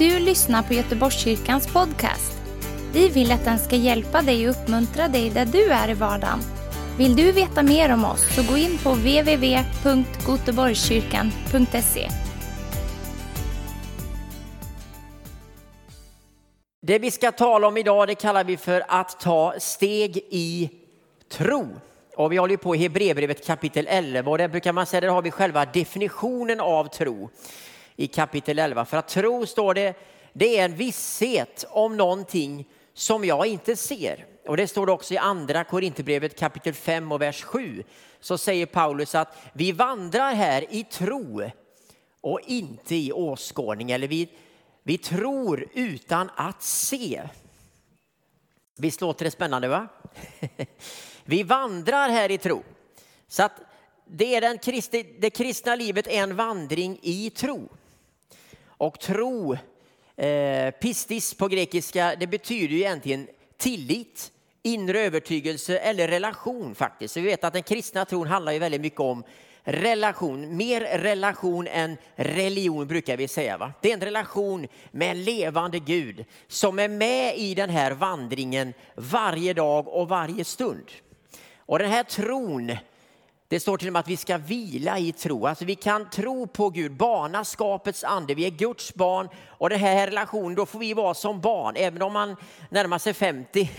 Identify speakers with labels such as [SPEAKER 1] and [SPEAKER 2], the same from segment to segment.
[SPEAKER 1] du lyssnar på Göteborgskyrkans podcast. Vi vill att den ska hjälpa dig och uppmuntra dig där du är i vardagen. Vill du veta mer om oss så gå in på www.goteborgskyrkan.se.
[SPEAKER 2] Det vi ska tala om idag det kallar vi för att ta steg i tro. Och vi håller på i Hebreerbrevet kapitel 11 och där brukar man säga där har vi själva definitionen av tro i kapitel 11. För att tro står det, det är en visshet om någonting som jag inte ser. Och det står det också i andra Korinthierbrevet kapitel 5 och vers 7. Så säger Paulus att vi vandrar här i tro och inte i åskådning. Eller vi, vi tror utan att se. Visst låter det spännande va? Vi vandrar här i tro. Så att det, är den kristi, det kristna livet är en vandring i tro. Och tro, eh, pistis på grekiska, det betyder ju egentligen tillit, inre övertygelse eller relation faktiskt. Så vi vet att den kristna tron handlar ju väldigt mycket om relation, mer relation än religion brukar vi säga. Va? Det är en relation med en levande Gud som är med i den här vandringen varje dag och varje stund. Och den här tron, det står till och med att vi ska vila i tro. Alltså vi kan tro på Gud, barnaskapets ande. Vi är Guds barn och den här relationen, då får vi vara som barn. Även om man närmar sig 50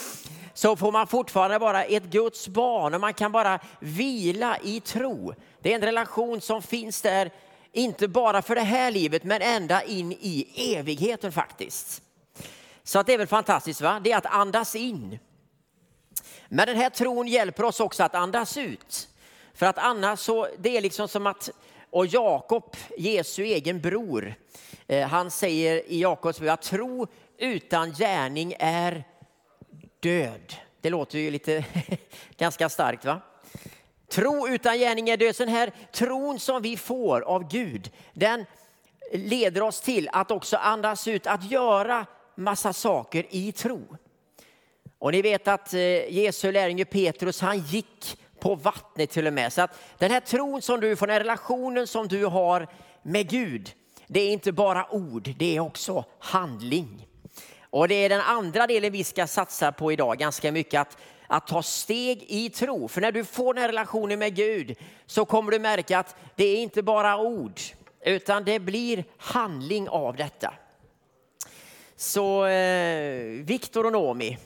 [SPEAKER 2] så får man fortfarande vara ett Guds barn och man kan bara vila i tro. Det är en relation som finns där, inte bara för det här livet, men ända in i evigheten faktiskt. Så att det är väl fantastiskt, va? Det är att andas in. Men den här tron hjälper oss också att andas ut. För att annars så, det är liksom som att, och Jakob, Jesu egen bror, eh, han säger i Jakobs brev att tro utan gärning är död. Det låter ju lite ganska starkt va? Tro utan gärning är död. Den här tron som vi får av Gud, den leder oss till att också andas ut, att göra massa saker i tro. Och ni vet att eh, Jesu lärjunge Petrus, han gick på vattnet till och med. Så att den här tron som du får, den här relationen som du har med Gud, det är inte bara ord, det är också handling. Och det är den andra delen vi ska satsa på idag ganska mycket, att, att ta steg i tro. För när du får den här relationen med Gud så kommer du märka att det är inte bara ord, utan det blir handling av detta. Så eh, Viktor och Nomi,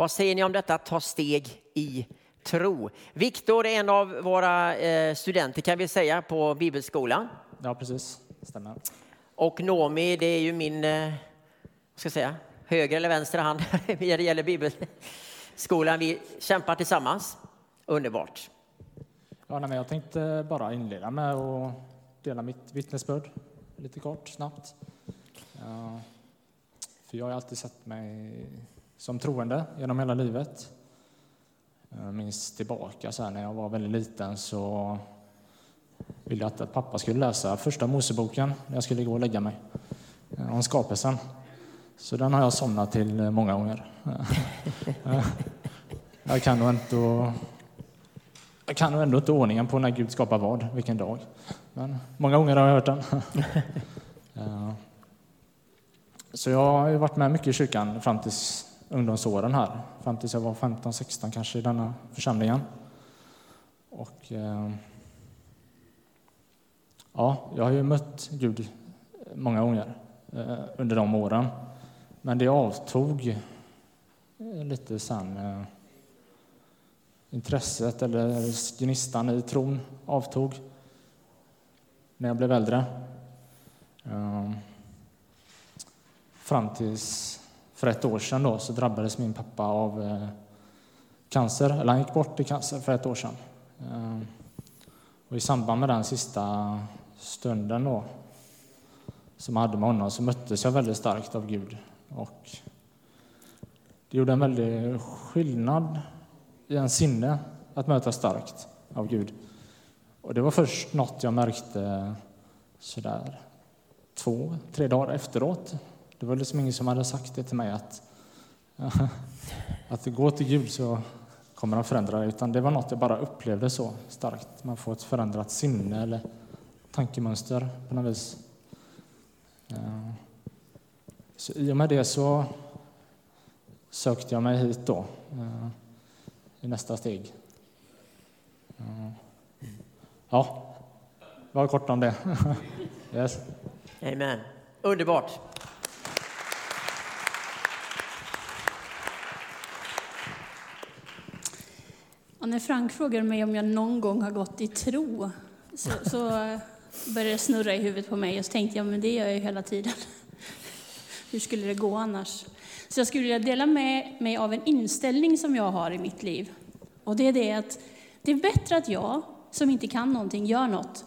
[SPEAKER 2] vad säger ni om detta att ta steg i tro? Viktor är en av våra eh, studenter kan vi säga på Bibelskolan.
[SPEAKER 3] Ja, precis. Stämmer.
[SPEAKER 2] Och Nomi, det är ju min eh, ska jag säga, höger eller vänster hand när det gäller Bibelskolan. Vi kämpar tillsammans. Underbart.
[SPEAKER 3] Ja, nej, jag tänkte bara inleda med att dela mitt vittnesbörd lite kort, snabbt. Ja, för jag har alltid sett mig som troende genom hela livet. Jag minns tillbaka så här, när jag var väldigt liten så ville jag att pappa skulle läsa första Moseboken när jag skulle gå och lägga mig, om skapelsen. Så den har jag somnat till många gånger. jag kan nog inte jag kan nog ändå inte ordningen på när Gud skapar vad, vilken dag. Men många gånger har jag hört den. Så jag har varit med mycket i kyrkan fram till ungdomsåren här, fram tills jag var 15-16 kanske i denna församlingen. Och, eh, ja, jag har ju mött Gud många gånger eh, under de åren. Men det avtog eh, lite sen. Eh, intresset eller gnistan i tron avtog när jag blev äldre. Eh, fram tills för ett år sedan då, så drabbades min pappa av eh, cancer, eller han gick bort i cancer för ett år sedan. Eh, och I samband med den sista stunden då, som jag hade med honom så möttes jag väldigt starkt av Gud. Och det gjorde en väldig skillnad i en sinne att mötas starkt av Gud. Och det var först något jag märkte sådär två, tre dagar efteråt. Det var liksom ingen som hade sagt det till mig att, att gå till Gud så kommer han förändra det, utan det var något jag bara upplevde så starkt. Man får ett förändrat sinne eller tankemönster på något vis. Eh, så I och med det så sökte jag mig hit då, eh, i nästa steg. Eh, ja, det var kort om det. yes.
[SPEAKER 2] Amen. Underbart.
[SPEAKER 4] Och när Frank frågar mig om jag någon gång har gått i tro så, så började det snurra i huvudet på mig och så tänkte jag, men det gör jag ju hela tiden. Hur skulle det gå annars? Så jag skulle vilja dela med mig av en inställning som jag har i mitt liv. Och det är det att det är bättre att jag, som inte kan någonting, gör något,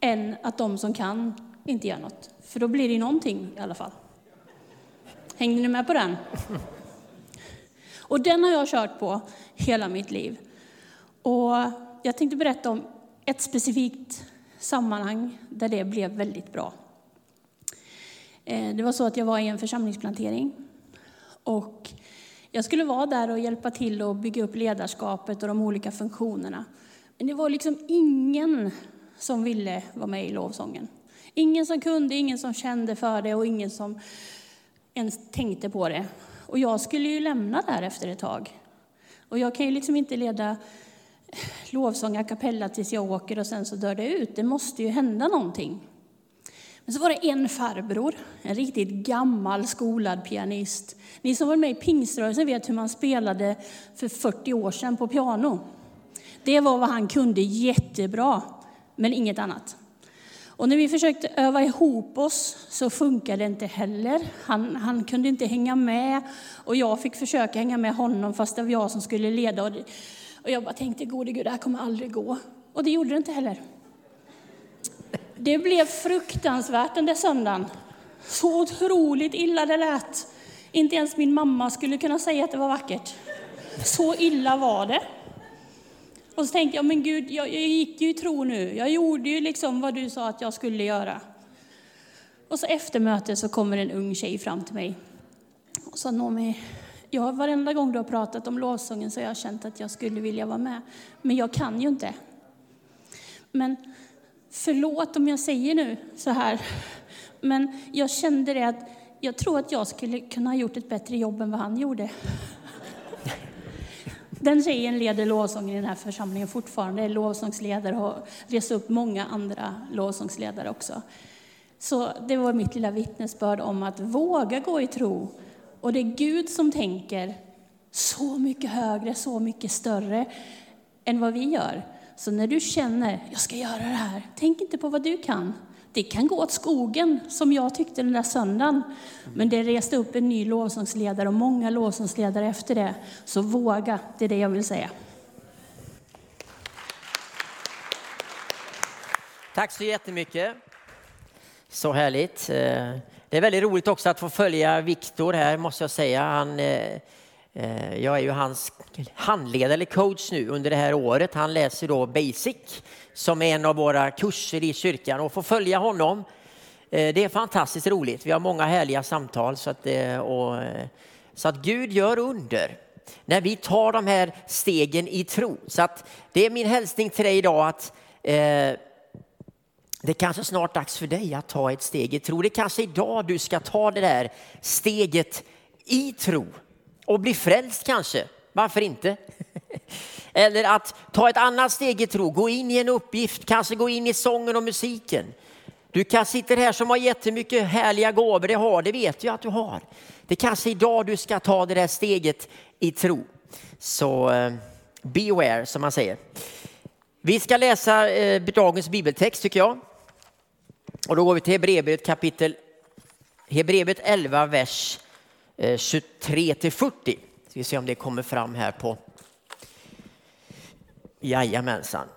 [SPEAKER 4] än att de som kan inte gör något. För då blir det någonting i alla fall. Hängde ni med på den? Och den har jag kört på hela mitt liv. Och jag tänkte berätta om ett specifikt sammanhang där det blev väldigt bra. Eh, det var så att jag var i en församlingsplantering och jag skulle vara där och hjälpa till att bygga upp ledarskapet och de olika funktionerna. Men det var liksom ingen som ville vara med i lovsången. Ingen som kunde, ingen som kände för det och ingen som ens tänkte på det. Och jag skulle ju lämna där efter ett tag. Och jag kan ju liksom inte leda lovsång a cappella tills jag åker och sen så dör det ut. Det måste ju hända någonting. Men så var det en farbror, en riktigt gammal skolad pianist. Ni som var med i pingströrelsen vet hur man spelade för 40 år sedan på piano. Det var vad han kunde jättebra, men inget annat. Och när vi försökte öva ihop oss så funkade det inte heller. Han, han kunde inte hänga med och jag fick försöka hänga med honom fast det var jag som skulle leda. Och, det, och jag bara tänkte, gode gud, det här kommer aldrig gå. Och det gjorde det inte heller. Det blev fruktansvärt den där söndagen. Så otroligt illa det lät. Inte ens min mamma skulle kunna säga att det var vackert. Så illa var det. Och så tänkte jag, men Gud, jag, jag gick ju i tro nu. Jag gjorde ju liksom vad du sa att jag skulle göra. Och så efter mötet så kommer en ung tjej fram till mig och sa, Noomi, jag varenda gång du har pratat om lovsången så har jag känt att jag skulle vilja vara med. Men jag kan ju inte. Men förlåt om jag säger nu så här, men jag kände det att jag tror att jag skulle kunna ha gjort ett bättre jobb än vad han gjorde. Den tjejen leder lovsången i den här församlingen fortfarande, är lovsångsledare och har rest upp många andra lovsångsledare också. Så det var mitt lilla vittnesbörd om att våga gå i tro. Och det är Gud som tänker så mycket högre, så mycket större än vad vi gör. Så när du känner, jag ska göra det här, tänk inte på vad du kan. Det kan gå åt skogen, som jag tyckte den där söndagen. Men det reste upp en ny lovsångsledare och många lovsångsledare efter det. Så våga, det är det jag vill säga.
[SPEAKER 2] Tack så jättemycket. Så härligt. Eh, det är väldigt roligt också att få följa Viktor här, måste jag säga. Han, eh, Eh, jag är ju hans handledare eller coach nu under det här året. Han läser då Basic som är en av våra kurser i kyrkan och får följa honom. Eh, det är fantastiskt roligt. Vi har många härliga samtal så att, eh, och, så att Gud gör under när vi tar de här stegen i tro. Så att det är min hälsning till dig idag att eh, det kanske snart dags för dig att ta ett steg i tro. Det är kanske idag du ska ta det där steget i tro och bli frälst kanske. Varför inte? Eller att ta ett annat steg i tro, gå in i en uppgift, kanske gå in i sången och musiken. Du kanske sitter här som har jättemycket härliga gåvor, det har, det vet jag att du har. Det är kanske idag du ska ta det där steget i tro. Så eh, beware som man säger. Vi ska läsa eh, dagens bibeltext tycker jag. Och då går vi till Hebreerbrevet kapitel Hebreerbrevet 11, vers 23 eh, till 40. Ska vi se om det kommer fram här på... Jajamensan.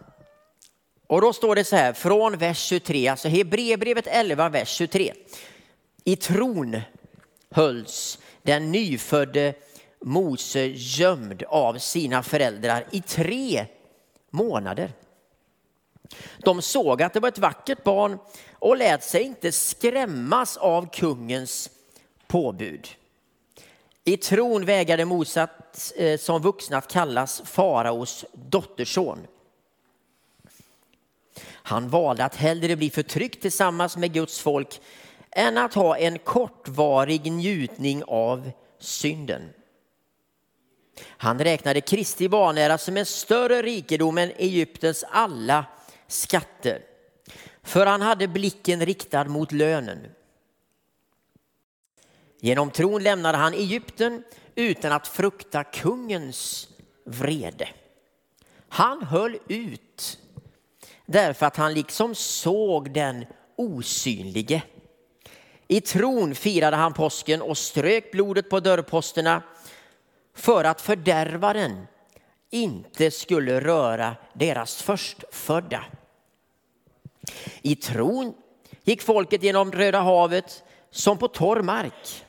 [SPEAKER 2] Och då står det så här, från vers 23, alltså Hebreerbrevet 11, vers 23. I tron hölls den nyfödde Mose gömd av sina föräldrar i tre månader. De såg att det var ett vackert barn och lät sig inte skrämmas av kungens påbud. I tron vägrade Mose att, eh, som vuxen att kallas faraos dotterson. Han valde att hellre bli förtryckt tillsammans med Guds folk än att ha en kortvarig njutning av synden. Han räknade Kristi barnära som en större rikedom än Egyptens alla skatter. För han hade blicken riktad mot lönen. Genom tron lämnade han Egypten utan att frukta kungens vrede. Han höll ut därför att han liksom såg den osynlige. I tron firade han påsken och strök blodet på dörrposterna för att fördärvaren inte skulle röra deras förstfödda. I tron gick folket genom Röda havet som på torr mark.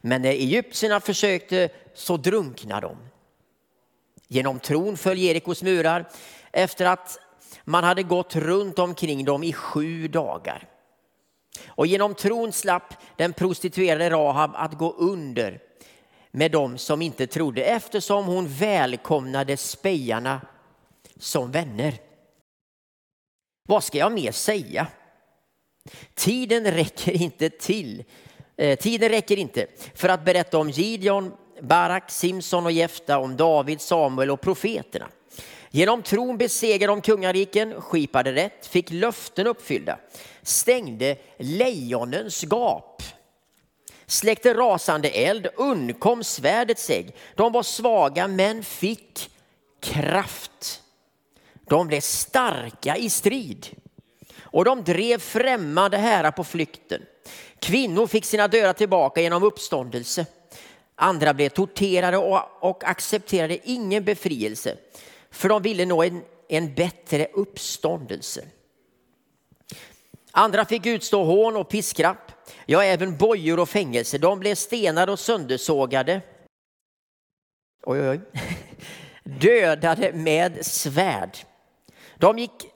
[SPEAKER 2] Men när egyptierna försökte så drunknade de. Genom tron föll Jerikos murar efter att man hade gått runt omkring dem i sju dagar. Och genom tron slapp den prostituerade Rahab att gå under med dem som inte trodde eftersom hon välkomnade spejarna som vänner. Vad ska jag mer säga? Tiden räcker inte till. Eh, tiden räcker inte för att berätta om Gideon, Barak, Simson och Jefta, om David, Samuel och profeterna. Genom tron besegrade de kungariken, skipade rätt, fick löften uppfyllda, stängde lejonens gap, släckte rasande eld, undkom svärdets ägg. De var svaga men fick kraft. De blev starka i strid och de drev främmande härar på flykten. Kvinnor fick sina döda tillbaka genom uppståndelse. Andra blev torterade och, och accepterade ingen befrielse för de ville nå en, en bättre uppståndelse. Andra fick utstå hån och piskrapp, ja även bojor och fängelse. De blev stenade och söndersågade. Oj, oj, oj. Dödade med svärd. De gick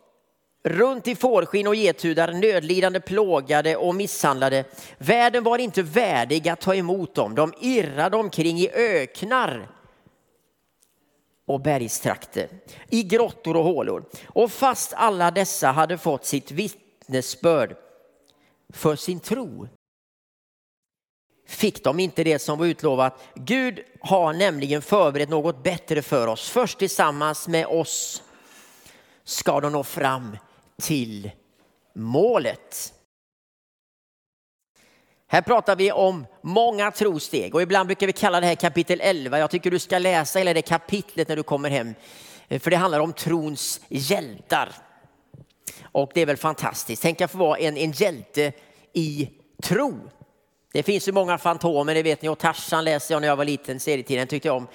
[SPEAKER 2] runt i fårskinn och gethudar, nödlidande, plågade och misshandlade. Världen var inte värdig att ta emot dem. De irrade omkring i öknar och bergstrakter, i grottor och hålor. Och fast alla dessa hade fått sitt vittnesbörd för sin tro fick de inte det som var utlovat. Gud har nämligen förberett något bättre för oss. Först tillsammans med oss ska de nå fram till målet. Här pratar vi om många trosteg och ibland brukar vi kalla det här kapitel 11. Jag tycker du ska läsa hela det kapitlet när du kommer hem. Eh, för det handlar om trons hjältar. Och det är väl fantastiskt. Tänk att få vara en, en hjälte i tro. Det finns ju många fantomer, det vet ni. Och Tarzan läste jag när jag var liten, serietiden tyckte jag om.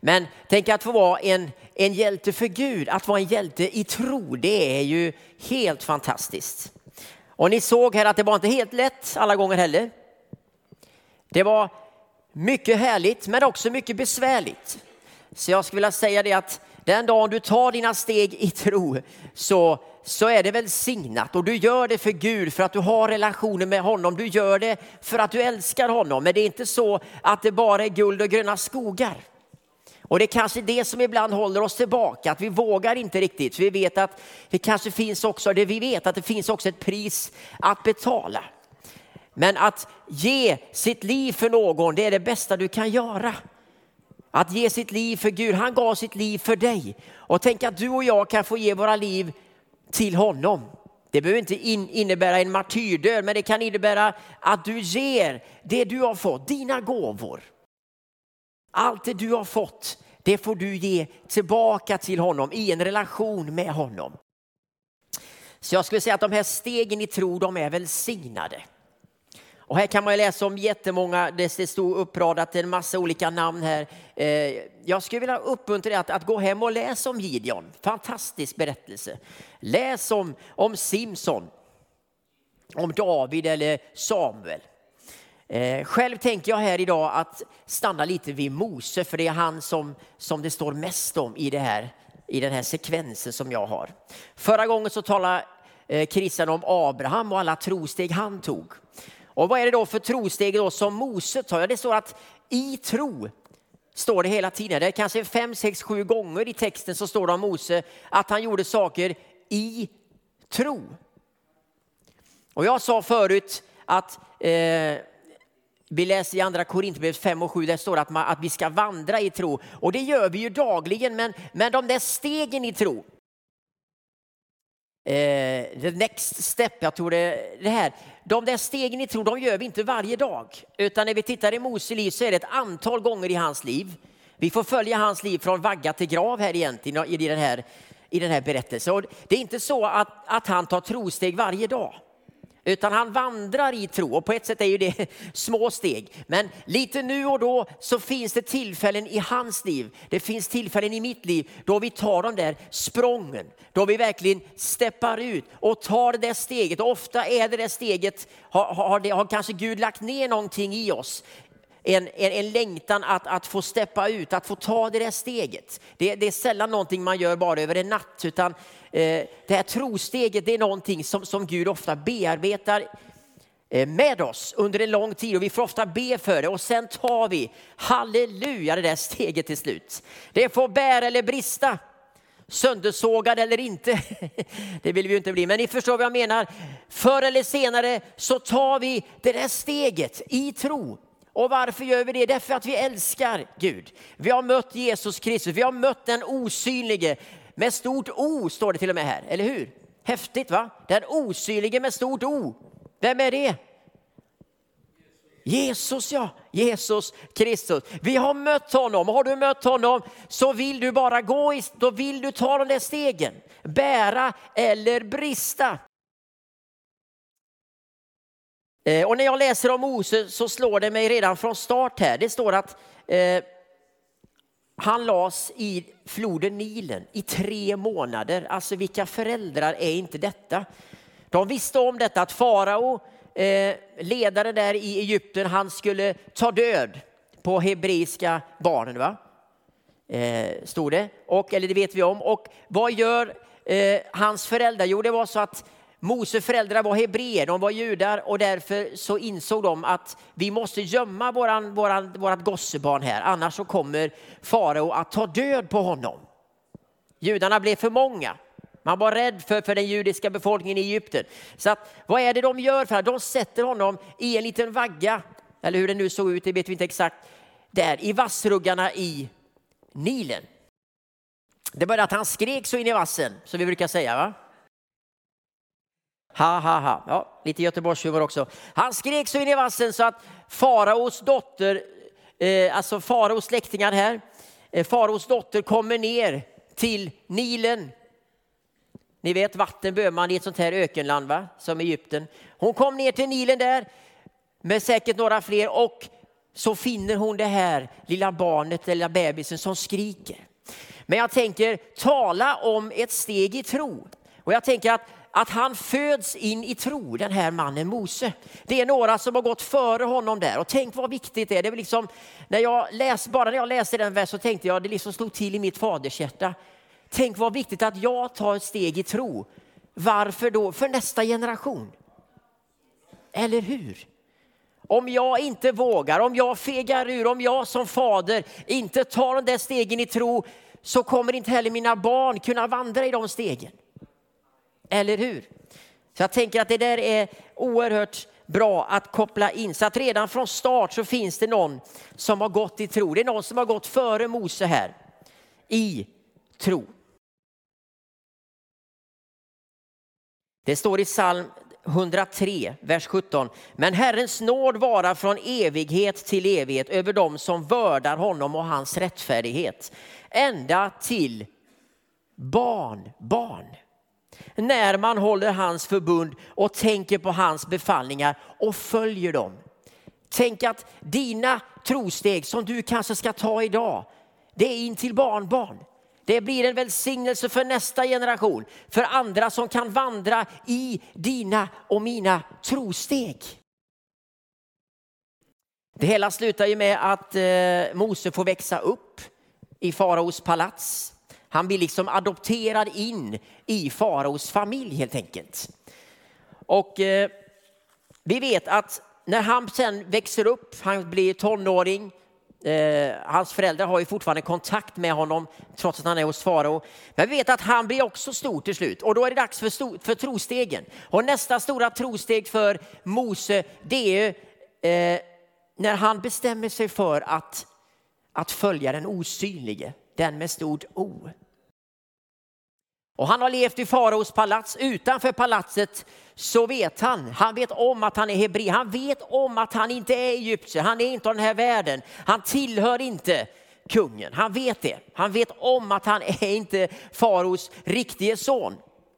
[SPEAKER 2] Men tänk att få vara en, en hjälte för Gud, att vara en hjälte i tro, det är ju helt fantastiskt. Och ni såg här att det var inte helt lätt alla gånger heller. Det var mycket härligt men också mycket besvärligt. Så jag skulle vilja säga det att den dagen du tar dina steg i tro så, så är det välsignat och du gör det för Gud för att du har relationer med honom. Du gör det för att du älskar honom. Men det är inte så att det bara är guld och gröna skogar. Och det är kanske det som ibland håller oss tillbaka, att vi vågar inte riktigt. För vi vet att det kanske finns också, det vi vet att det finns också ett pris att betala. Men att ge sitt liv för någon, det är det bästa du kan göra. Att ge sitt liv för Gud, han gav sitt liv för dig. Och tänk att du och jag kan få ge våra liv till honom. Det behöver inte innebära en martyrdöd, men det kan innebära att du ger det du har fått, dina gåvor. Allt det du har fått, det får du ge tillbaka till honom i en relation med honom. Så jag skulle säga att de här stegen i tro, de är välsignade. Och här kan man läsa om jättemånga, det stod uppradat en massa olika namn här. Eh, jag skulle vilja uppmuntra dig att, att gå hem och läsa om Gideon. Fantastisk berättelse. Läs om, om Simson, om David eller Samuel. Eh, själv tänker jag här idag att stanna lite vid Mose, för det är han som, som det står mest om i, det här, i den här sekvensen som jag har. Förra gången så talade eh, Christian om Abraham och alla trosteg han tog. Och vad är det då för trosteg då som Mose tar? Ja, det står att i tro står det hela tiden. Det är kanske fem, sex, sju gånger i texten så står det om Mose att han gjorde saker i tro. Och jag sa förut att eh, vi läser i andra Korintierbrevet 5 och 7, där står att, man, att vi ska vandra i tro. Och det gör vi ju dagligen, men, men de där stegen i tro, eh, the next step, jag tror det, det här, de där stegen i tro, de gör vi inte varje dag. Utan när vi tittar i Mose liv så är det ett antal gånger i hans liv. Vi får följa hans liv från vagga till grav här egentligen i den här, i den här berättelsen. Och det är inte så att, att han tar trosteg varje dag. Utan han vandrar i tro och på ett sätt är ju det små steg. Men lite nu och då så finns det tillfällen i hans liv, det finns tillfällen i mitt liv då vi tar de där sprången, då vi verkligen steppar ut och tar det där steget. Och ofta är det där steget, har, har, det, har kanske Gud lagt ner någonting i oss en, en, en längtan att, att få steppa ut, att få ta det där steget. Det, det är sällan någonting man gör bara över en natt, utan eh, det här trosteget det är någonting som, som Gud ofta bearbetar eh, med oss under en lång tid och vi får ofta be för det och sen tar vi, halleluja, det där steget till slut. Det får bära eller brista söndersågad eller inte. Det vill vi ju inte bli, men ni förstår vad jag menar. Förr eller senare så tar vi det där steget i tro och varför gör vi det? Därför att vi älskar Gud. Vi har mött Jesus Kristus, vi har mött den osynlige med stort O står det till och med här, eller hur? Häftigt va? Den osynlige med stort O. Vem är det? Jesus ja, Jesus Kristus. Vi har mött honom. Har du mött honom så vill du bara gå, i, då vill du ta de där stegen. Bära eller brista. Eh, och när jag läser om Mose så slår det mig redan från start här. Det står att eh, han lades i floden Nilen i tre månader. Alltså vilka föräldrar är inte detta? De visste om detta att farao, eh, ledaren där i Egypten, han skulle ta död på hebreiska barnen. Va? Eh, stod det. Och, eller det vet vi om. Och vad gör eh, hans föräldrar? Jo, det var så att Mose föräldrar var hebreer, de var judar och därför så insåg de att vi måste gömma våran, våran, vårat gossebarn här, annars så kommer farao att ta död på honom. Judarna blev för många. Man var rädd för, för den judiska befolkningen i Egypten. Så att, vad är det de gör? för De sätter honom i en liten vagga, eller hur det nu såg ut, det vet vi inte exakt, där i vassruggarna i Nilen. Det började att han skrek så in i vassen, som vi brukar säga. Va? Ha, ha, ha. Ja, lite Göteborgshumor också. Han skrek så in i vassen så att faraos dotter, eh, alltså faraos släktingar här, eh, faraos dotter kommer ner till Nilen. Ni vet vatten behöver man i ett sånt här ökenland va? som Egypten. Hon kom ner till Nilen där med säkert några fler och så finner hon det här lilla barnet, lilla bebisen som skriker. Men jag tänker tala om ett steg i tro. Och jag tänker att att han föds in i tro, den här mannen Mose. Det är några som har gått före honom där och tänk vad viktigt det är. Det är liksom, när jag läs, bara när jag läste den versen så tänkte jag, det liksom slog till i mitt fadershjärta. Tänk vad viktigt att jag tar ett steg i tro. Varför då? För nästa generation. Eller hur? Om jag inte vågar, om jag fegar ur, om jag som fader inte tar de där stegen i tro så kommer inte heller mina barn kunna vandra i de stegen. Eller hur? Så jag tänker att det där är oerhört bra att koppla in. Så att redan från start så finns det någon som har gått i tro. Det är någon som har gått före Mose här i tro. Det står i psalm 103, vers 17. Men Herrens nåd vara från evighet till evighet över dem som vördar honom och hans rättfärdighet. Ända till barn, barn när man håller hans förbund och tänker på hans befallningar och följer dem. Tänk att dina trosteg som du kanske ska ta idag, det är in till barnbarn. Det blir en välsignelse för nästa generation, för andra som kan vandra i dina och mina trosteg. Det hela slutar ju med att eh, Mose får växa upp i faraos palats. Han blir liksom adopterad in i faraos familj helt enkelt. Och eh, vi vet att när han sen växer upp, han blir tonåring, Eh, hans föräldrar har ju fortfarande kontakt med honom trots att han är hos farao. Men vi vet att han blir också stor till slut och då är det dags för, stor, för trostegen. Och nästa stora trosteg för Mose det är eh, när han bestämmer sig för att, att följa den osynlige, den med stort O. Och han har levt i faraos palats. Utanför palatset så vet han, han vet om att han är hebreer. Han vet om att han inte är egyptier. Han är inte av den här världen. Han tillhör inte kungen. Han vet det. Han vet om att han är inte faraos riktige son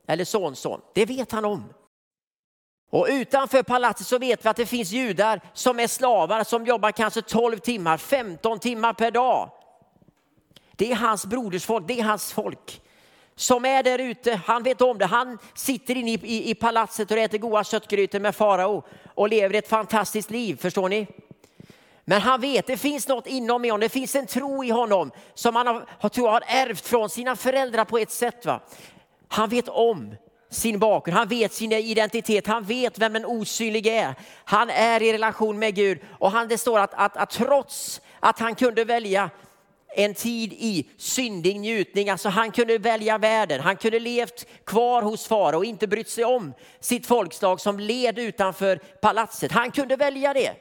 [SPEAKER 2] eller sonson. Det vet han om. Och utanför palatset så vet vi att det finns judar som är slavar som jobbar kanske 12 timmar, 15 timmar per dag. Det är hans broders folk, det är hans folk som är där ute. Han vet om det. Han sitter inne i, i, i palatset och äter goda köttgrytor med farao och lever ett fantastiskt liv, förstår ni? Men han vet, det finns något inom honom, det finns en tro i honom som han har, tror jag, har ärvt från sina föräldrar på ett sätt. Va? Han vet om sin bakgrund, han vet sin identitet, han vet vem den osynlige är. Han är i relation med Gud och han, det står att, att, att trots att han kunde välja en tid i syndig njutning. Alltså han kunde välja världen. Han kunde levt kvar hos far och inte brytt sig om sitt folkslag som led utanför palatset. Han kunde välja det.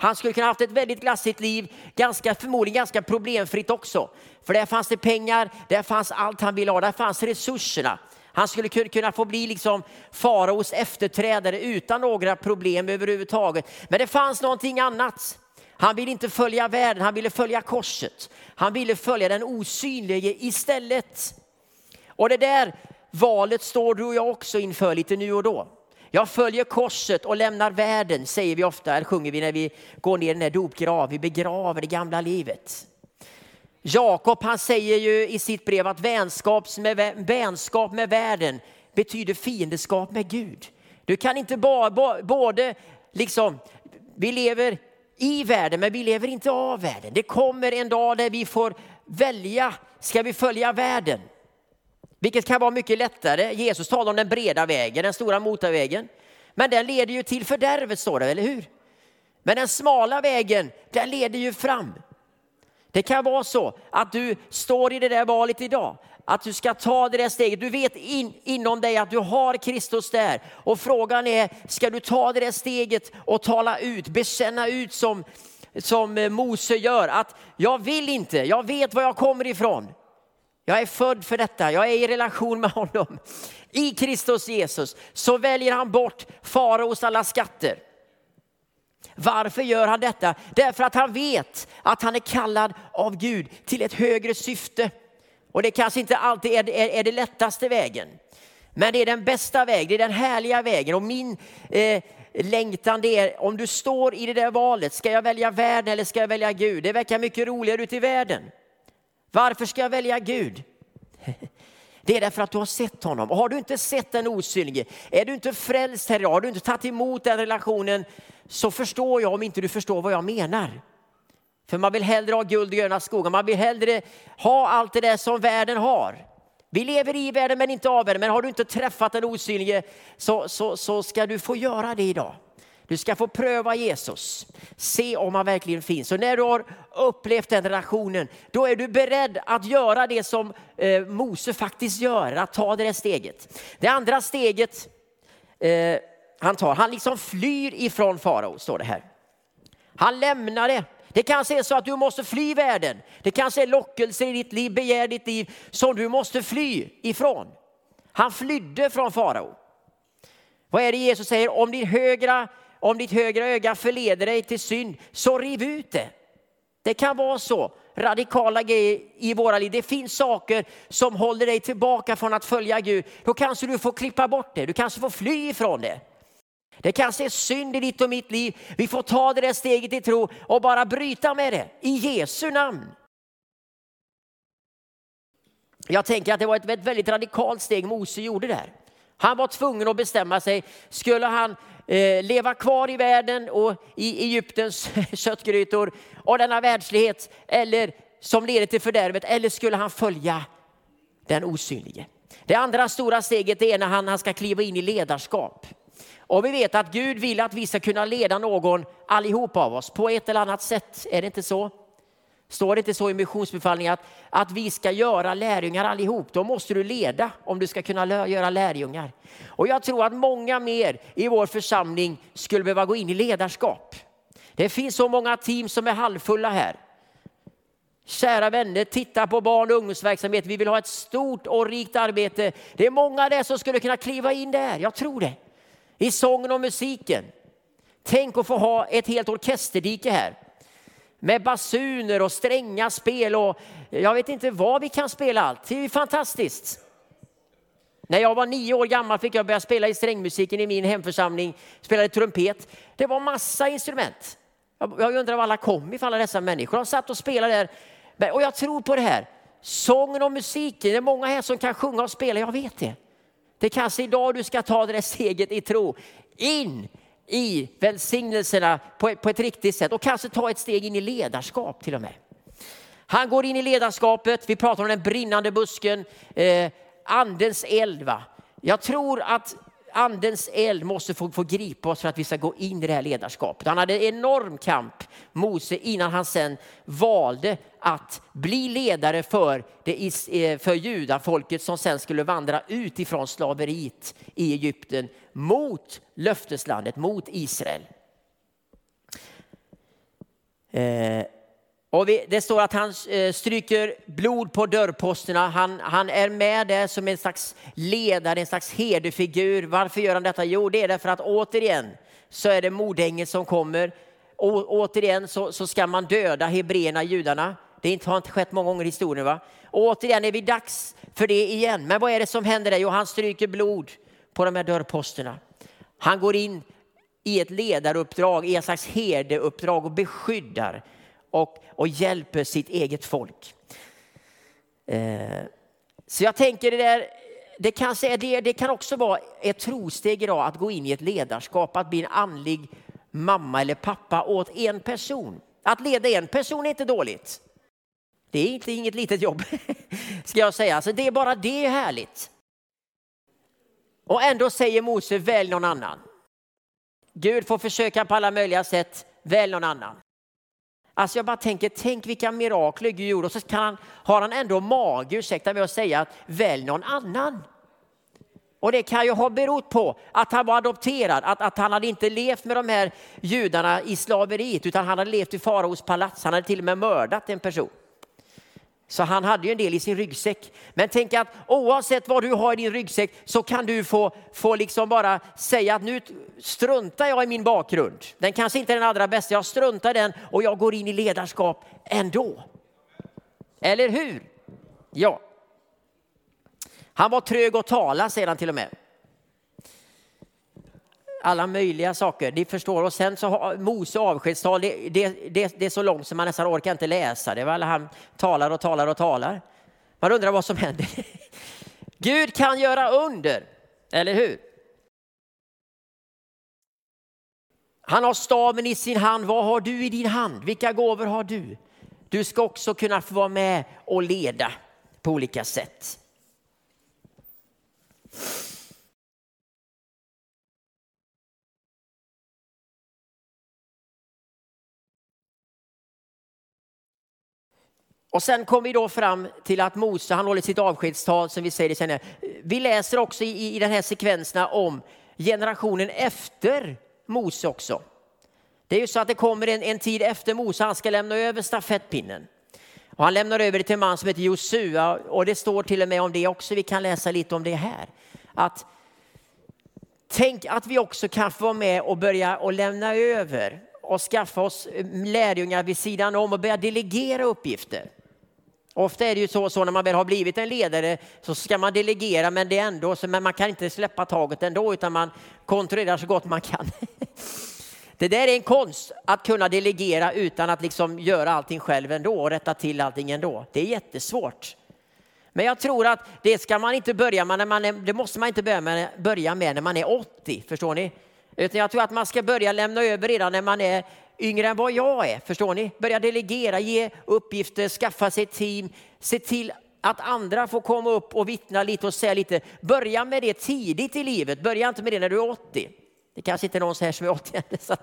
[SPEAKER 2] Han skulle kunna haft ett väldigt glassigt liv, ganska, förmodligen ganska problemfritt också. För där fanns det pengar, där fanns allt han ville ha, där fanns resurserna. Han skulle kunna få bli liksom faraos efterträdare utan några problem överhuvudtaget. Men det fanns någonting annat. Han ville inte följa världen, han ville följa korset. Han ville följa den osynlige istället. Och det där valet står du och jag också inför lite nu och då. Jag följer korset och lämnar världen, säger vi ofta, eller sjunger vi när vi går ner i den här dopgraven, Vi begraver det gamla livet. Jakob han säger ju i sitt brev att vänskap med, vänskap med världen betyder fiendeskap med Gud. Du kan inte bara, både liksom, vi lever i världen, men vi lever inte av världen. Det kommer en dag där vi får välja, ska vi följa världen? Vilket kan vara mycket lättare. Jesus talar om den breda vägen, den stora motorvägen. Men den leder ju till fördärvet står det, eller hur? Men den smala vägen, den leder ju fram. Det kan vara så att du står i det där valet idag att du ska ta det där steget. Du vet in, inom dig att du har Kristus där. Och frågan är, ska du ta det där steget och tala ut, bekänna ut som, som eh, Mose gör att jag vill inte, jag vet var jag kommer ifrån. Jag är född för detta, jag är i relation med honom. I Kristus Jesus så väljer han bort faraos alla skatter. Varför gör han detta? Därför att han vet att han är kallad av Gud till ett högre syfte. Och det kanske inte alltid är, är, är det lättaste vägen. Men det är den bästa vägen, det är den härliga vägen. Och min eh, längtan det är, om du står i det där valet, ska jag välja världen eller ska jag välja Gud? Det verkar mycket roligare ute i världen. Varför ska jag välja Gud? Det är därför att du har sett honom. Och har du inte sett den osynlige, är du inte frälst här idag, har du inte tagit emot den relationen, så förstår jag om inte du förstår vad jag menar. För man vill hellre ha guld och gröna skogar, man vill hellre ha allt det där som världen har. Vi lever i världen men inte av världen. Men har du inte träffat den osynlige så, så, så ska du få göra det idag. Du ska få pröva Jesus, se om han verkligen finns. Och när du har upplevt den relationen, då är du beredd att göra det som eh, Mose faktiskt gör, att ta det där steget. Det andra steget eh, han tar, han liksom flyr ifrån farao, står det här. Han lämnar det det kanske är så att du måste fly världen. Det kanske är lockelser i ditt liv, begär i ditt liv som du måste fly ifrån. Han flydde från farao. Vad är det Jesus säger? Om, din högra, om ditt högra öga förleder dig till synd, så riv ut det. Det kan vara så radikala grejer i våra liv. Det finns saker som håller dig tillbaka från att följa Gud. Då kanske du får klippa bort det. Du kanske får fly ifrån det. Det kanske är synd i ditt och mitt liv. Vi får ta det där steget i tro och bara bryta med det i Jesu namn. Jag tänker att det var ett väldigt radikalt steg Mose gjorde där. Han var tvungen att bestämma sig. Skulle han eh, leva kvar i världen och i Egyptens köttgrytor och denna världslighet eller som leder till fördärvet eller skulle han följa den osynlige? Det andra stora steget är när han, han ska kliva in i ledarskap. Och vi vet att Gud vill att vi ska kunna leda någon, allihop av oss, på ett eller annat sätt. Är det inte så? Står det inte så i missionsbefallningen att, att vi ska göra lärjungar allihop? Då måste du leda om du ska kunna göra lärjungar. Och jag tror att många mer i vår församling skulle behöva gå in i ledarskap. Det finns så många team som är halvfulla här. Kära vänner, titta på barn och ungdomsverksamhet. Vi vill ha ett stort och rikt arbete. Det är många där som skulle kunna kliva in där, jag tror det. I sången och musiken. Tänk att få ha ett helt orkesterdike här. Med basuner och stränga spel och jag vet inte vad vi kan spela allt. Det är fantastiskt. När jag var nio år gammal fick jag börja spela i strängmusiken i min hemförsamling, spelade trumpet. Det var massa instrument. Jag undrar var alla kom ifrån alla dessa människor. De satt och spelade där och jag tror på det här. Sången och musiken, det är många här som kan sjunga och spela, jag vet det. Det är kanske idag du ska ta det där steget i tro. In i välsignelserna på ett, på ett riktigt sätt och kanske ta ett steg in i ledarskap till och med. Han går in i ledarskapet, vi pratar om den brinnande busken, eh, andens eld. Va? Jag tror att andens eld måste få, få gripa oss för att vi ska gå in i det här ledarskapet. Han hade en enorm kamp, Mose, innan han sen valde att bli ledare för, det, eh, för judafolket som sen skulle vandra ut ifrån slaveriet i Egypten mot löfteslandet, mot Israel. Eh, och vi, det står att han eh, stryker blod på dörrposterna. Han, han är med där som en slags ledare, en slags herdefigur. Varför gör han detta? Jo, det är därför att återigen så är det mordänget som kommer. Och återigen så, så ska man döda hebreerna, judarna. Det har inte skett många gånger i historien. Va? Och återigen är vi dags för det igen. Men vad är det som händer där? Jo, han stryker blod på de här dörrposterna. Han går in i ett ledaruppdrag, i ett slags herdeuppdrag och beskyddar och, och hjälper sitt eget folk. Eh, så jag tänker det där, det kanske är det, det kan också vara ett trosteg idag att gå in i ett ledarskap, att bli en andlig mamma eller pappa åt en person. Att leda en person är inte dåligt. Det är inte inget litet jobb, ska jag säga. Alltså det är bara det är härligt. Och ändå säger Mose, välj någon annan. Gud får försöka på alla möjliga sätt, välj någon annan. Alltså jag bara tänker, tänk vilka mirakler Gud gjorde och så kan han, har han ändå mage, ursäkta mig att säga, att välj någon annan. Och det kan ju ha berott på att han var adopterad, att, att han hade inte levt med de här judarna i slaveriet utan han hade levt i faraos palats, han hade till och med mördat en person. Så han hade ju en del i sin ryggsäck. Men tänk att oavsett vad du har i din ryggsäck så kan du få, få liksom bara säga att nu struntar jag i min bakgrund. Den kanske inte är den allra bästa, jag struntar i den och jag går in i ledarskap ändå. Eller hur? Ja. Han var trög att tala säger han till och med alla möjliga saker. Ni förstår. Och sen så har Mose avskedstal, det, det, det, det, är så långt så man nästan orkar inte läsa det. Väl? Han talar och talar och talar. Man undrar vad som händer. Gud kan göra under, eller hur? Han har staven i sin hand. Vad har du i din hand? Vilka gåvor har du? Du ska också kunna få vara med och leda på olika sätt. Och sen kom vi då fram till att Mose, han håller sitt avskedstal som vi säger senare. Vi läser också i, i den här sekvenserna om generationen efter Mose också. Det är ju så att det kommer en, en tid efter Mose, han ska lämna över stafettpinnen. Och han lämnar över det till en man som heter Josua och det står till och med om det också, vi kan läsa lite om det här. Att Tänk att vi också kan få vara med och börja och lämna över och skaffa oss lärjungar vid sidan om och börja delegera uppgifter. Ofta är det ju så, så när man väl har blivit en ledare så ska man delegera men det är ändå så, men man kan inte släppa taget ändå utan man kontrollerar så gott man kan. Det där är en konst att kunna delegera utan att liksom göra allting själv ändå och rätta till allting ändå. Det är jättesvårt. Men jag tror att det ska man inte börja med när man är, det måste man inte börja med, börja med när man är 80, förstår ni? Utan jag tror att man ska börja lämna över redan när man är yngre än vad jag är. Förstår ni? Börja delegera, ge uppgifter, skaffa sig ett team, se till att andra får komma upp och vittna lite och säga lite. Börja med det tidigt i livet, börja inte med det när du är 80. Det kanske inte är någon här som är 80 så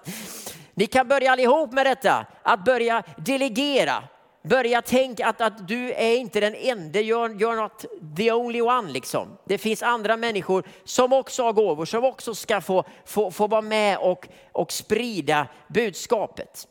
[SPEAKER 2] Ni kan börja allihop med detta, att börja delegera. Börja tänka att, att du är inte den enda, you're, you're not the only one liksom. Det finns andra människor som också har gåvor, som också ska få, få, få vara med och, och sprida budskapet.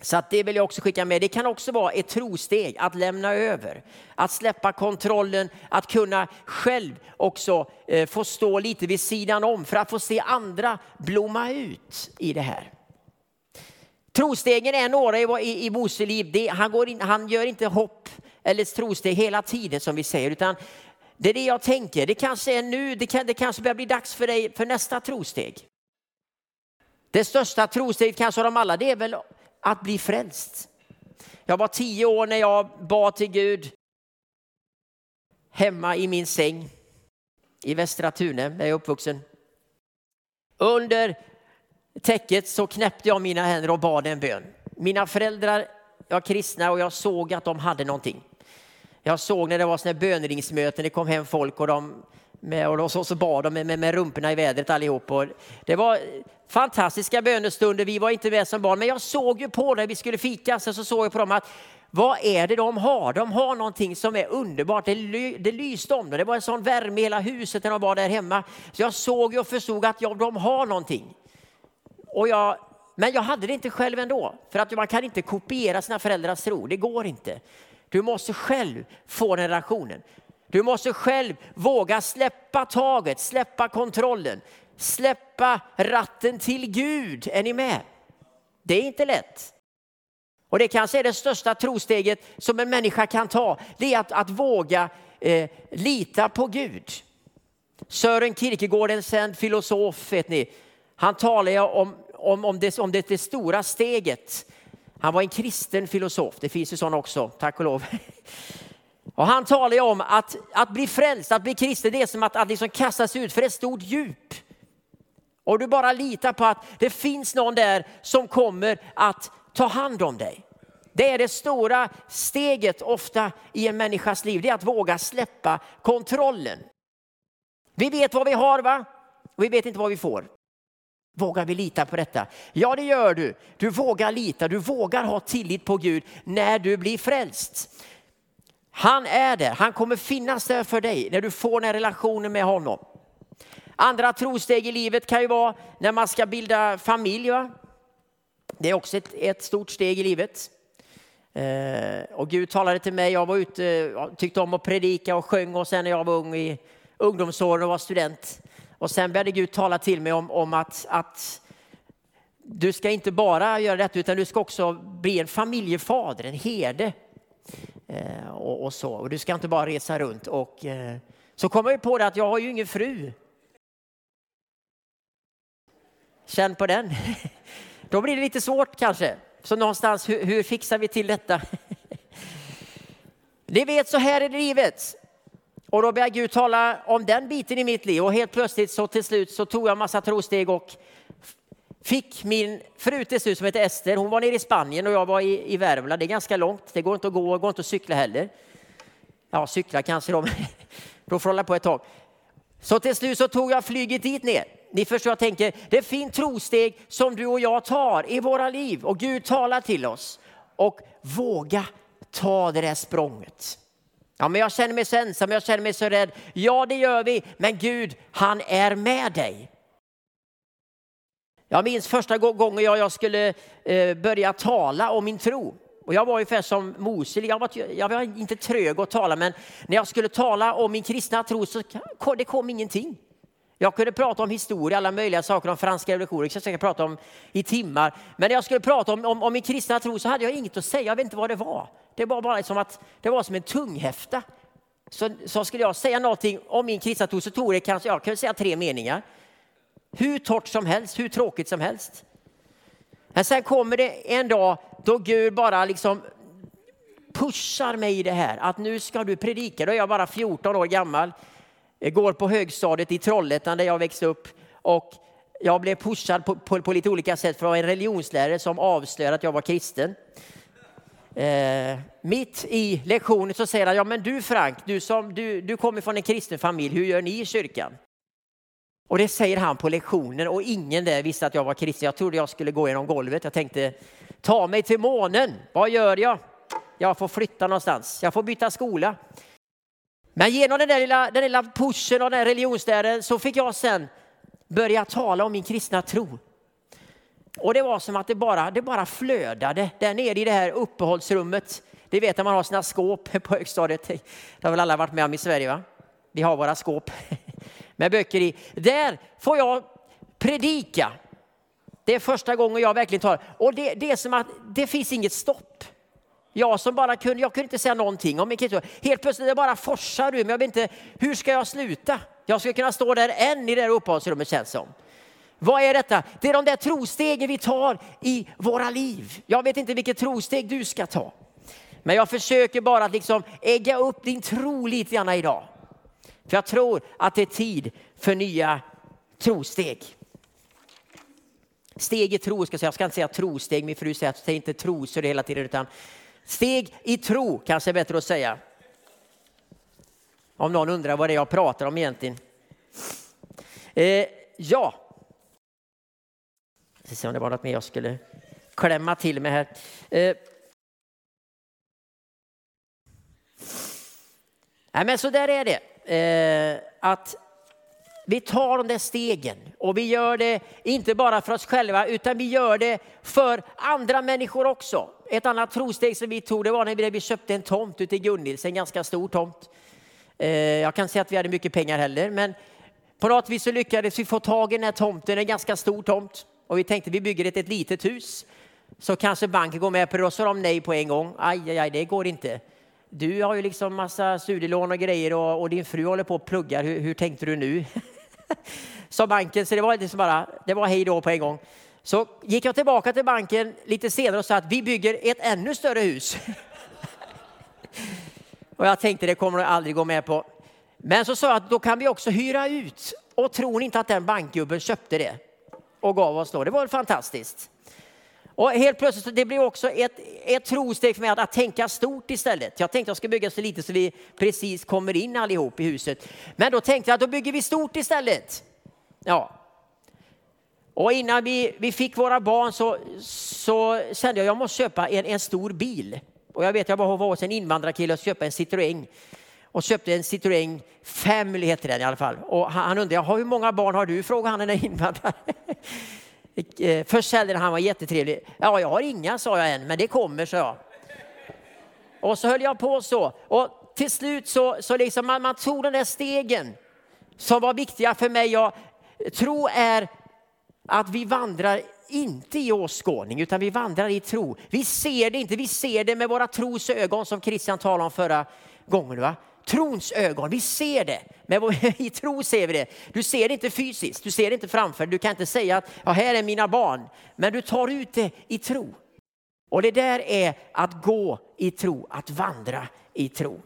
[SPEAKER 2] Så att det vill jag också skicka med. Det kan också vara ett trosteg att lämna över, att släppa kontrollen, att kunna själv också eh, få stå lite vid sidan om för att få se andra blomma ut i det här. Trostegen är några i, i, i Mose liv. Det, han, går in, han gör inte hopp eller trosteg hela tiden som vi säger, utan det är det jag tänker. Det kanske är nu, det, kan, det kanske börjar bli dags för dig för nästa trosteg. Det största trosteget kanske av dem alla, det är väl att bli frälst. Jag var tio år när jag bad till Gud hemma i min säng i Västra Tune, där jag är uppvuxen. Under täcket så knäppte jag mina händer och bad en bön. Mina föräldrar var kristna och jag såg att de hade någonting. Jag såg när det var såna bönringsmöten, det kom hem folk och de med, och så, så bad de med, med, med rumporna i vädret allihop. Och det var fantastiska bönestunder, vi var inte med som barn, men jag såg ju på när vi skulle fika, så, så såg jag på dem att vad är det de har? De har någonting som är underbart. Det, ly, det lyste om dem, Det var en sån värme i hela huset när de var där hemma. Så jag såg och förstod att ja, de har någonting. Och jag, men jag hade det inte själv ändå. För att man kan inte kopiera sina föräldrars tro. Det går inte. Du måste själv få den relationen. Du måste själv våga släppa taget, släppa kontrollen, släppa ratten till Gud. Är ni med? Det är inte lätt. Och det kanske är det största trosteget som en människa kan ta. Det är att, att våga eh, lita på Gud. Sören Kierkegaard, en känd filosof, vet ni, han talar om, om, om, det, om det, det stora steget. Han var en kristen filosof, det finns ju sådana också, tack och lov. Och han talar om att, att bli frälst, att bli kristen, det är som att, att liksom kastas ut för ett stort djup. Och du bara litar på att det finns någon där som kommer att ta hand om dig. Det är det stora steget ofta i en människas liv, det är att våga släppa kontrollen. Vi vet vad vi har va? Och vi vet inte vad vi får. Vågar vi lita på detta? Ja, det gör du. Du vågar lita, du vågar ha tillit på Gud när du blir frälst. Han är där, han kommer finnas där för dig när du får den relationen med honom. Andra trosteg i livet kan ju vara när man ska bilda familj. Va? Det är också ett, ett stort steg i livet. Eh, och Gud talade till mig, jag var ute, tyckte om att predika och sjöng och sen när jag var ung i ungdomsåren och var student. Och sen började Gud tala till mig om, om att, att du ska inte bara göra detta utan du ska också bli en familjefader, en herde. Eh, och, och, så. Och du ska inte bara resa runt. Och, eh, så kom jag på det att jag har ju ingen fru. Känn på den. Då blir det lite svårt kanske. Så någonstans, hur, hur fixar vi till detta? Ni vet, så här är livet. Och då började Gud tala om den biten i mitt liv och helt plötsligt så till slut så tog jag massa trosteg och fick min fru till slut som heter Ester, hon var nere i Spanien och jag var i, i Värmland. Det är ganska långt, det går inte att gå, det går inte att cykla heller. Ja, cykla kanske då, då får hålla på ett tag. Så till slut så tog jag flyget dit ner. Ni förstår, jag tänker, det är fint trosteg som du och jag tar i våra liv och Gud talar till oss. Och våga ta det där språnget. Ja, men jag känner mig så ensam, jag känner mig så rädd. Ja, det gör vi, men Gud, han är med dig. Jag minns första gången jag, skulle eh, börja tala om min tro. Och jag var ungefär som Mose, jag var, jag var inte trög att tala, men när jag skulle tala om min kristna tro så det kom ingenting. Jag kunde prata om historia, alla möjliga saker om franska revolutionen, jag kunde prata om i timmar. Men när jag skulle prata om, om, om, min kristna tro så hade jag inget att säga, jag vet inte vad det var. Det var bara som att det var som en tunghäfta. Så, så skulle jag säga någonting om min kristna tro så tog det kanske, jag kunde säga tre meningar. Hur torrt som helst, hur tråkigt som helst. Men sen kommer det en dag då Gud bara liksom pushar mig i det här, att nu ska du predika. Då är jag bara 14 år gammal, jag går på högstadiet i Trollhättan där jag växte upp och jag blev pushad på, på, på lite olika sätt från en religionslärare som avslöjade att jag var kristen. Eh, mitt i lektionen så säger han, ja men du Frank, du, som, du, du kommer från en kristen familj, hur gör ni i kyrkan? Och det säger han på lektionen och ingen där visste att jag var kristen. Jag trodde jag skulle gå genom golvet. Jag tänkte, ta mig till månen. Vad gör jag? Jag får flytta någonstans. Jag får byta skola. Men genom den där lilla, den lilla pushen och den religionsläran så fick jag sen börja tala om min kristna tro. Och det var som att det bara, det bara flödade där nere i det här uppehållsrummet. Det vet när man har sina skåp på högstadiet. Det har väl alla varit med om i Sverige va? Vi har våra skåp med böcker i. Där får jag predika. Det är första gången jag verkligen tar. Och det, det är som att det finns inget stopp. Jag som bara kunde, jag kunde inte säga någonting om min kristendom. Helt plötsligt det bara forsar ur mig. Jag vet inte, hur ska jag sluta? Jag skulle kunna stå där än i det här uppehållsrummet känns som. Vad är detta? Det är de där trostegen vi tar i våra liv. Jag vet inte vilket trosteg du ska ta. Men jag försöker bara att liksom ägga upp din tro lite grann idag. För jag tror att det är tid för nya trosteg. Steg i tro ska jag säga. Jag ska inte säga trosteg. Min fru säger att säg inte trosor hela tiden utan steg i tro kanske är bättre att säga. Om någon undrar vad det är jag pratar om egentligen. Eh, ja. Jag ska se om det var något mer jag skulle klämma till med här. Eh, Nej, men så där är det. Eh, att vi tar de där stegen och vi gör det inte bara för oss själva utan vi gör det för andra människor också. Ett annat trosteg som vi tog det var när vi köpte en tomt ute i Gunnils, en ganska stor tomt. Eh, jag kan säga att vi hade mycket pengar heller men på något vis så lyckades vi få tag i den här tomten, en ganska stor tomt. Och vi tänkte vi bygger ett, ett litet hus så kanske banken går med på det och så sa de nej på en gång. Aj, aj, aj, det går inte du har ju liksom massa studielån och grejer och, och din fru håller på och pluggar. Hur, hur tänkte du nu? Sa banken, så det var liksom bara, det var hej då på en gång. Så gick jag tillbaka till banken lite senare och sa att vi bygger ett ännu större hus. och jag tänkte det kommer jag aldrig gå med på. Men så sa jag att då kan vi också hyra ut. Och tror ni inte att den bankgubben köpte det och gav oss då? Det var fantastiskt. Och helt plötsligt, det blev också ett, ett trosteg för mig att, att tänka stort istället. Jag tänkte att jag ska bygga så lite så vi precis kommer in allihop i huset. Men då tänkte jag att då bygger vi stort istället. Ja. Och innan vi, vi fick våra barn så, så kände jag att jag måste köpa en, en stor bil. Och jag vet, jag var hos en invandrarkille och köpte en Citroën. Och köpte en Citroën Family heter den i alla fall. Och han, han undrade, hur många barn har du? Frågade han den där invandraren. Eh, först försäljaren han var jättetrevlig. Ja, jag har inga sa jag än, men det kommer sa jag. Och så höll jag på så. Och till slut så, så liksom man, man tog den där stegen som var viktiga för mig. Jag tro är att vi vandrar inte i åskådning utan vi vandrar i tro. Vi ser det inte, vi ser det med våra tros ögon som Christian talade om förra gången. Va? trons ögon. Vi ser det. Men I tro ser vi det. Du ser det inte fysiskt, du ser det inte framför Du kan inte säga att ja, här är mina barn. Men du tar ut det i tro. Och det där är att gå i tro, att vandra i tro.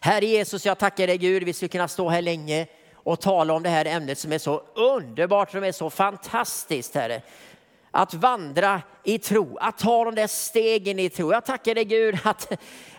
[SPEAKER 2] Herre Jesus, jag tackar dig Gud. Vi skulle kunna stå här länge och tala om det här ämnet som är så underbart, som är så fantastiskt, Herre. Att vandra i tro, att ta de där stegen i tro. Jag tackar dig Gud att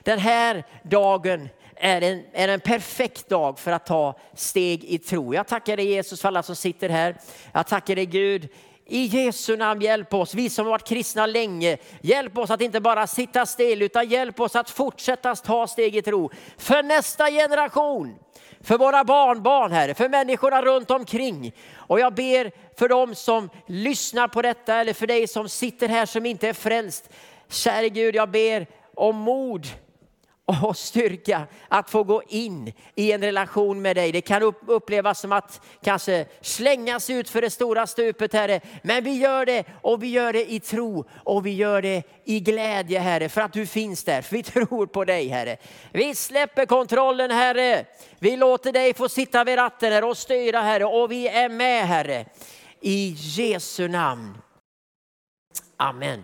[SPEAKER 2] den här dagen är en, är en perfekt dag för att ta steg i tro. Jag tackar dig Jesus för alla som sitter här. Jag tackar dig Gud i Jesu namn hjälp oss, vi som har varit kristna länge. Hjälp oss att inte bara sitta still utan hjälp oss att fortsätta ta steg i tro. För nästa generation, för våra barnbarn Herre, för människorna runt omkring. Och jag ber för dem som lyssnar på detta eller för dig som sitter här som inte är frälst. Käre Gud, jag ber om mod och styrka att få gå in i en relation med dig. Det kan upplevas som att kanske slängas ut för det stora stupet, Herre. Men vi gör det och vi gör det i tro och vi gör det i glädje, Herre, för att du finns där. För vi tror på dig, Herre. Vi släpper kontrollen, Herre. Vi låter dig få sitta vid ratten och styra, Herre, och vi är med, Herre. I Jesu namn. Amen.